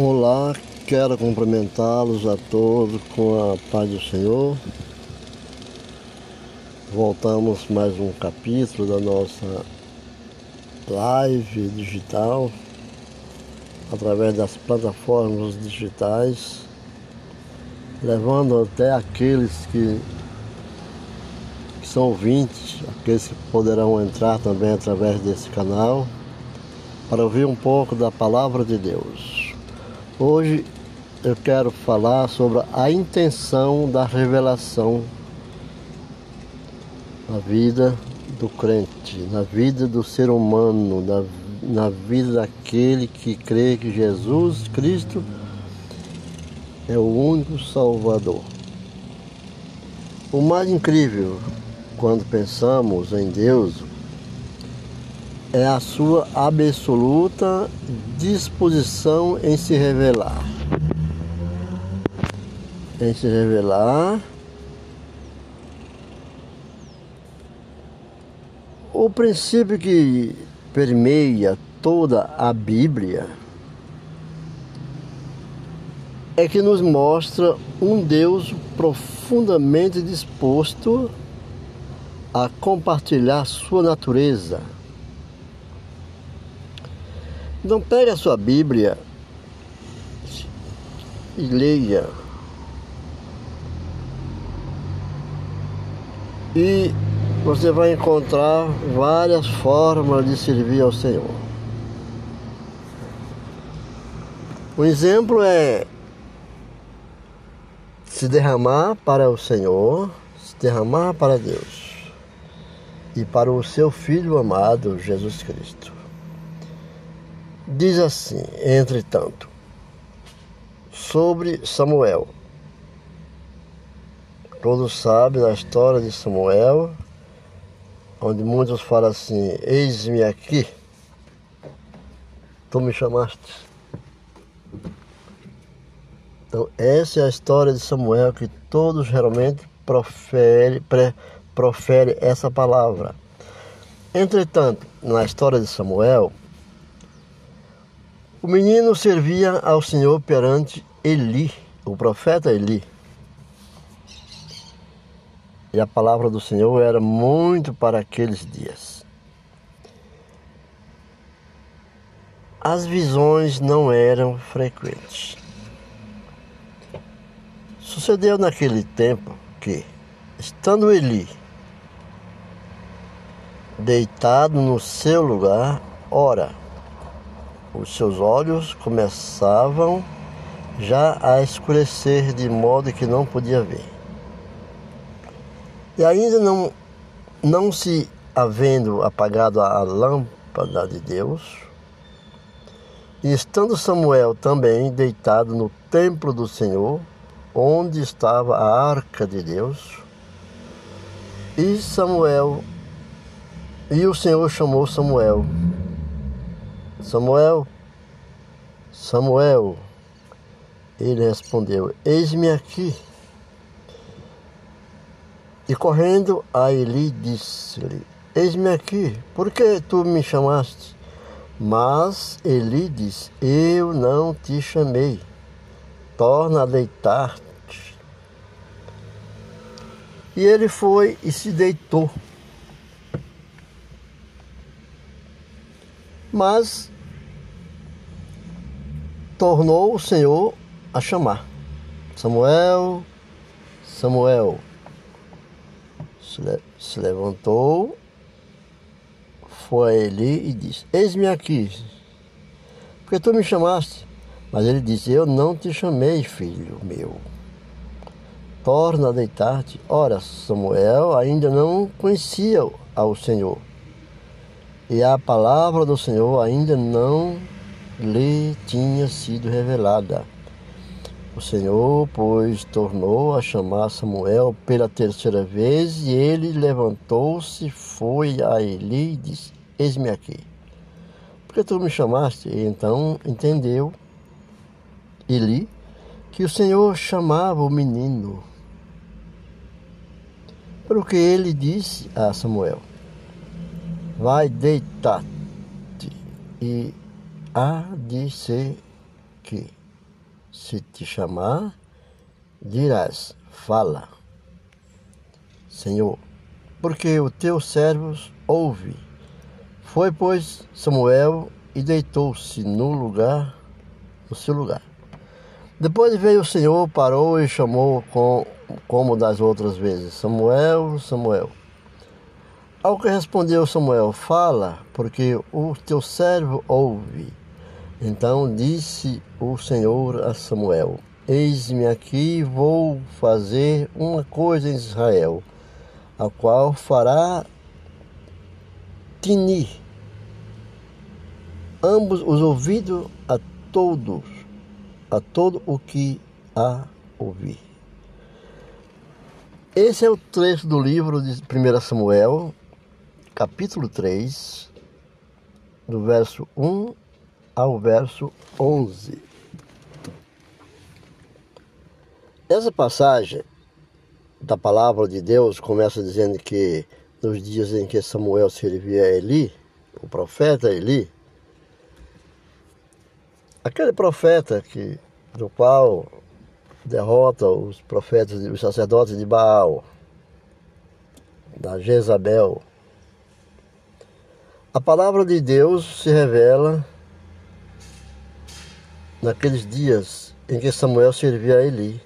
Olá, quero cumprimentá-los a todos com a paz do Senhor. Voltamos mais um capítulo da nossa live digital através das plataformas digitais, levando até aqueles que, que são ouvintes, aqueles que poderão entrar também através desse canal, para ouvir um pouco da palavra de Deus. Hoje eu quero falar sobre a intenção da revelação na vida do crente, na vida do ser humano, na, na vida daquele que crê que Jesus Cristo é o único Salvador. O mais incrível quando pensamos em Deus é a sua absoluta disposição em se revelar. Em se revelar. O princípio que permeia toda a Bíblia é que nos mostra um Deus profundamente disposto a compartilhar sua natureza então pegue a sua Bíblia e leia. E você vai encontrar várias formas de servir ao Senhor. O exemplo é se derramar para o Senhor, se derramar para Deus e para o seu Filho amado Jesus Cristo. Diz assim, entretanto, sobre Samuel. Todos sabem da história de Samuel, onde muitos falam assim: Eis-me aqui, tu me chamaste. Então, essa é a história de Samuel que todos geralmente profere, profere essa palavra. Entretanto, na história de Samuel, o menino servia ao Senhor perante Eli, o profeta Eli. E a palavra do Senhor era muito para aqueles dias. As visões não eram frequentes. Sucedeu naquele tempo que, estando Eli deitado no seu lugar, ora, os seus olhos começavam já a escurecer de modo que não podia ver. E ainda não, não se havendo apagado a lâmpada de Deus, e estando Samuel também deitado no templo do Senhor, onde estava a arca de Deus, e Samuel, e o Senhor chamou Samuel Samuel, Samuel, ele respondeu: Eis-me aqui. E correndo a Eli disse-lhe: Eis-me aqui, por que tu me chamaste? Mas Eli disse: Eu não te chamei, torna a deitar-te. E ele foi e se deitou. Mas tornou o Senhor a chamar. Samuel, Samuel se, le se levantou, foi a Eli e disse: Eis-me aqui, porque tu me chamaste. Mas ele disse: Eu não te chamei, filho meu. Torna a deitar-te. Ora, Samuel ainda não conhecia ao Senhor e a palavra do Senhor ainda não lhe tinha sido revelada. O Senhor, pois, tornou a chamar Samuel pela terceira vez, e ele levantou-se, foi a Eli e disse: Eis-me aqui. Porque tu me chamaste? E então entendeu Eli que o Senhor chamava o menino. Para o que ele disse a Samuel: vai deitar-te, e há de ser que se te chamar, dirás: Fala, Senhor, porque o teu servo ouve. Foi, pois, Samuel e deitou-se no lugar, no seu lugar. Depois veio o Senhor, parou e chamou com, como das outras vezes: Samuel, Samuel. Ao que respondeu Samuel: Fala, porque o teu servo ouve. Então disse o Senhor a Samuel: Eis-me aqui, vou fazer uma coisa em Israel, a qual fará tinir ambos os ouvidos a todos, a todo o que a ouvir. Esse é o trecho do livro de 1 Samuel, capítulo 3, do verso 1 ao verso 11. Essa passagem da palavra de Deus começa dizendo que nos dias em que Samuel servia a Eli, o profeta Eli, aquele profeta que, do qual derrota os profetas, os sacerdotes de Baal, da Jezabel. A palavra de Deus se revela naqueles dias em que Samuel servia a Eli.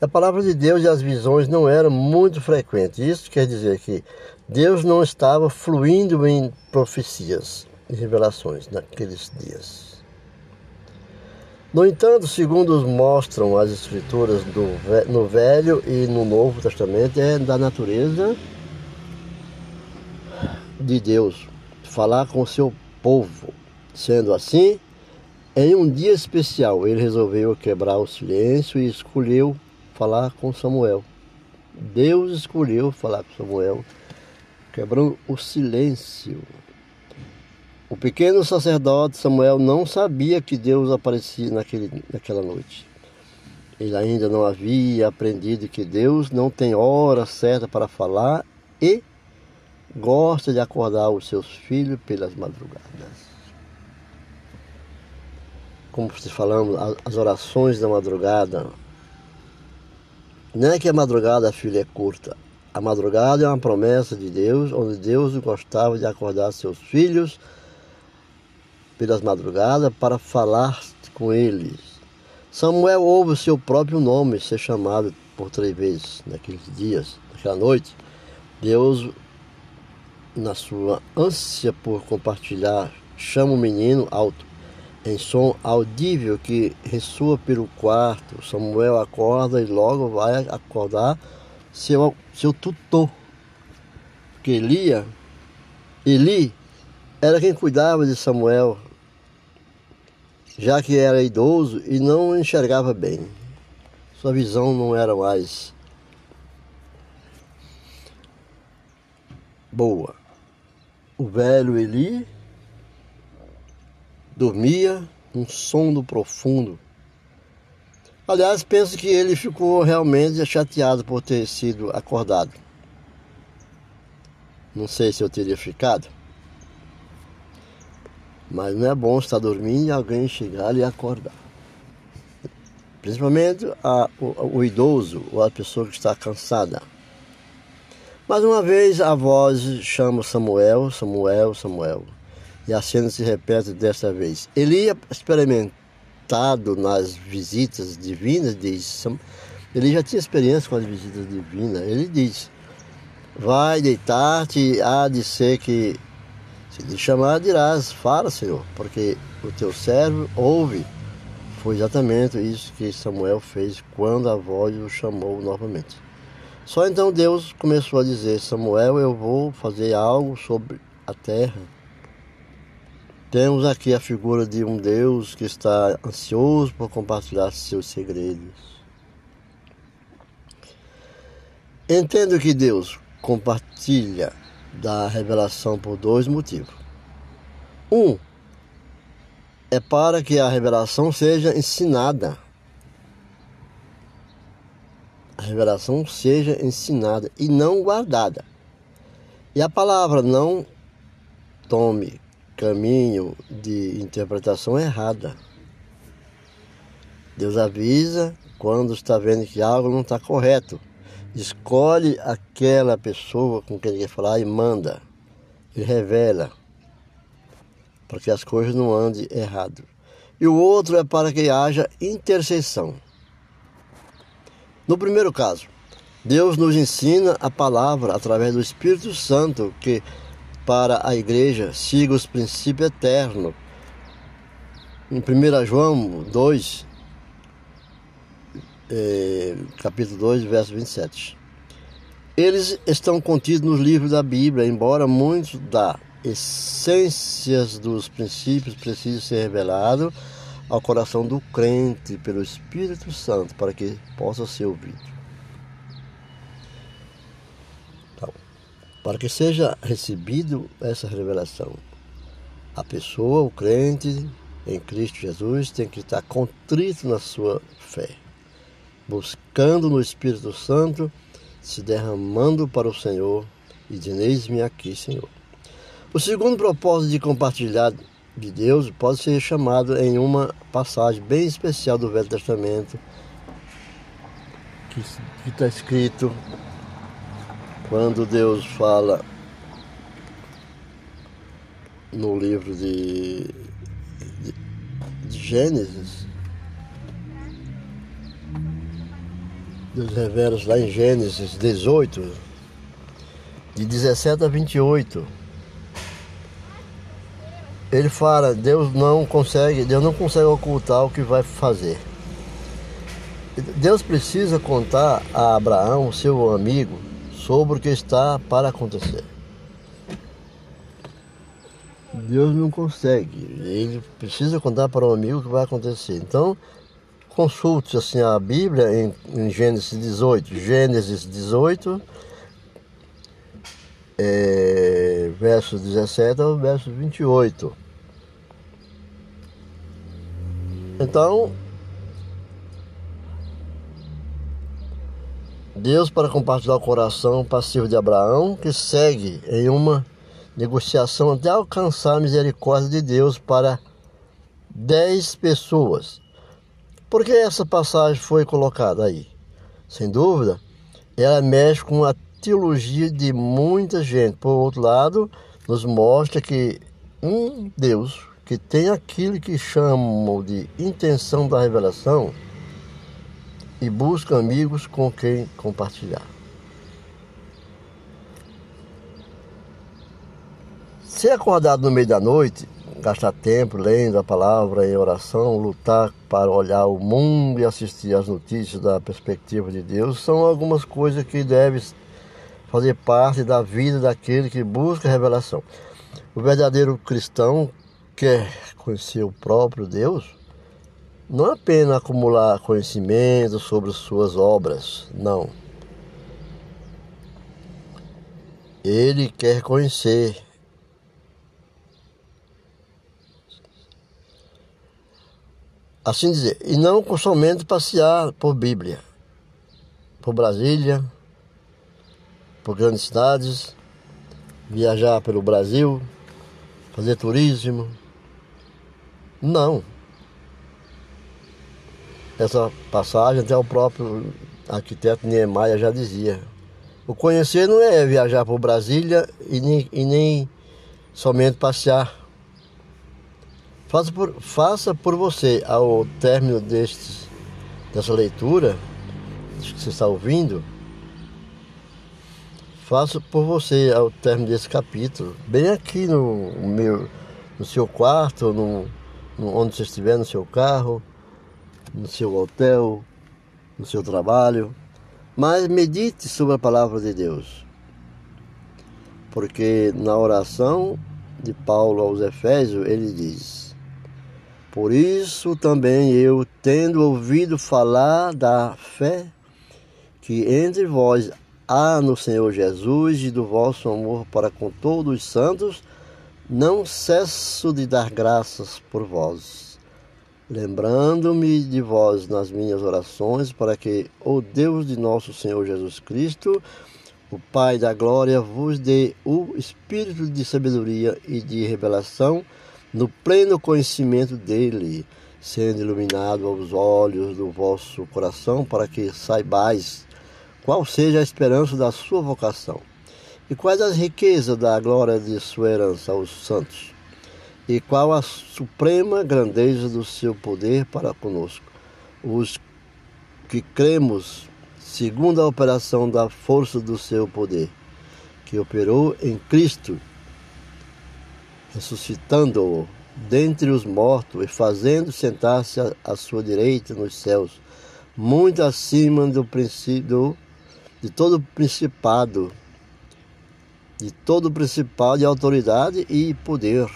A palavra de Deus e as visões não eram muito frequentes. Isso quer dizer que Deus não estava fluindo em profecias e revelações naqueles dias. No entanto, segundo mostram as escrituras do, no Velho e no Novo Testamento, é da natureza de Deus falar com o seu povo. Sendo assim, em um dia especial, ele resolveu quebrar o silêncio e escolheu falar com Samuel. Deus escolheu falar com Samuel, quebrou o silêncio. O pequeno sacerdote Samuel não sabia que Deus aparecia naquele, naquela noite. Ele ainda não havia aprendido que Deus não tem hora certa para falar e gosta de acordar os seus filhos pelas madrugadas. Como vocês falamos, as orações da madrugada não é que a madrugada, filha, é curta. A madrugada é uma promessa de Deus, onde Deus gostava de acordar seus filhos pelas madrugadas para falar com eles. Samuel ouve o seu próprio nome ser chamado por três vezes naqueles dias, naquela noite. Deus, na sua ânsia por compartilhar, chama o menino alto em som audível que ressoa pelo quarto. Samuel acorda e logo vai acordar seu, seu tutor. Porque Elia, Eli era quem cuidava de Samuel, já que era idoso e não enxergava bem. Sua visão não era mais boa. O velho Eli dormia um sono profundo. Aliás, penso que ele ficou realmente chateado por ter sido acordado. Não sei se eu teria ficado. Mas não é bom estar dormindo e alguém chegar e acordar. Principalmente a, o, o idoso ou a pessoa que está cansada. Mais uma vez a voz chama Samuel, Samuel, Samuel. E a cena se repete desta vez. Ele experimentado nas visitas divinas, diz, ele já tinha experiência com as visitas divinas. Ele diz: Vai deitar-te, há de ser que, se lhe chamar, dirás: Fala, Senhor, porque o teu servo ouve. Foi exatamente isso que Samuel fez quando a voz o chamou novamente. Só então Deus começou a dizer: Samuel, eu vou fazer algo sobre a terra temos aqui a figura de um Deus que está ansioso por compartilhar seus segredos. Entendo que Deus compartilha da revelação por dois motivos. Um é para que a revelação seja ensinada. A revelação seja ensinada e não guardada. E a palavra não tome caminho de interpretação errada. Deus avisa quando está vendo que algo não está correto. Escolhe aquela pessoa com quem ele quer falar e manda. Ele revela para que as coisas não andem errado. E o outro é para que haja intercessão. No primeiro caso, Deus nos ensina a palavra através do Espírito Santo que para a igreja siga os princípios eternos. Em 1 João 2, eh, capítulo 2, verso 27. Eles estão contidos nos livros da Bíblia, embora muitos da essências dos princípios precisem ser revelados ao coração do crente pelo Espírito Santo para que possa ser ouvido. Então, para que seja recebido essa revelação, a pessoa, o crente em Cristo Jesus, tem que estar contrito na sua fé, buscando no Espírito Santo, se derramando para o Senhor e dizendo: Eis-me aqui, Senhor. O segundo propósito de compartilhar de Deus pode ser chamado em uma passagem bem especial do Velho Testamento, que está escrito quando Deus fala no livro de, de, de Gênesis. Deus revela lá em Gênesis 18, de 17 a 28 ele fala, Deus não consegue, Deus não consegue ocultar o que vai fazer. Deus precisa contar a Abraão, seu amigo, sobre o que está para acontecer. Deus não consegue, ele precisa contar para o amigo o que vai acontecer. Então, consulte assim a Bíblia em, em Gênesis 18, Gênesis 18, é, verso 17 ao verso 28. Então, Deus para compartilhar o coração passivo de Abraão, que segue em uma negociação até alcançar a misericórdia de Deus para dez pessoas. Por que essa passagem foi colocada aí? Sem dúvida, ela mexe com a teologia de muita gente. Por outro lado, nos mostra que um Deus que tem aquilo que chamam de intenção da revelação e busca amigos com quem compartilhar. Ser acordado no meio da noite, gastar tempo lendo a palavra em oração, lutar para olhar o mundo e assistir às notícias da perspectiva de Deus são algumas coisas que devem fazer parte da vida daquele que busca a revelação. O verdadeiro cristão quer conhecer o próprio Deus, não apenas acumular conhecimento sobre suas obras, não. Ele quer conhecer assim dizer, e não somente passear por Bíblia, por Brasília, por grandes cidades, viajar pelo Brasil, fazer turismo. Não. Essa passagem até o próprio arquiteto Niemeyer já dizia. O conhecer não é viajar por Brasília e nem, e nem somente passear. Faça por, faça por você, ao término destes, dessa leitura que você está ouvindo, faço por você ao término desse capítulo, bem aqui no meu, no seu quarto, no, no, onde você estiver, no seu carro, no seu hotel, no seu trabalho, mas medite sobre a palavra de Deus, porque na oração de Paulo aos Efésios ele diz: Por isso também eu, tendo ouvido falar da fé que entre vós há no Senhor Jesus e do vosso amor para com todos os santos, não cesso de dar graças por vós, lembrando-me de vós nas minhas orações, para que o Deus de nosso Senhor Jesus Cristo, o Pai da glória, vos dê o espírito de sabedoria e de revelação no pleno conhecimento dele, sendo iluminado os olhos do vosso coração, para que saibais qual seja a esperança da sua vocação? E quais as riquezas da glória de sua herança aos santos, e qual a suprema grandeza do seu poder para conosco, os que cremos segundo a operação da força do seu poder, que operou em Cristo, ressuscitando-o dentre os mortos e fazendo sentar-se à sua direita nos céus, muito acima do princípio de todo principado, de todo principal de autoridade e poder,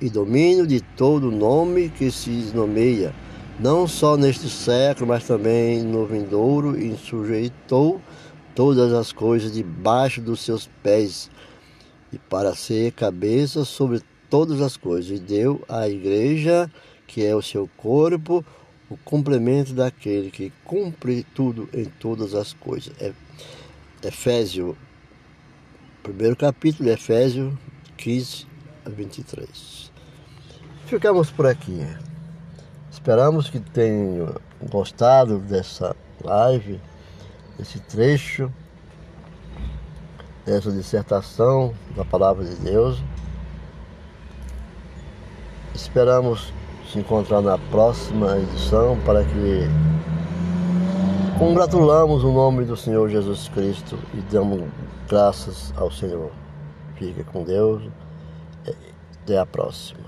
e domínio de todo nome que se nomeia, não só neste século, mas também no vindouro, e sujeitou todas as coisas debaixo dos seus pés, e para ser cabeça sobre todas as coisas, e deu à igreja, que é o seu corpo, o complemento daquele que cumpre tudo em todas as coisas. É Efésio, primeiro capítulo, Efésio 15 a 23. Ficamos por aqui. Esperamos que tenham gostado dessa live, desse trecho, dessa dissertação da palavra de Deus. Esperamos se encontrar na próxima edição para que congratulamos o nome do Senhor Jesus Cristo e damos graças ao Senhor. Fique com Deus. Até a próxima.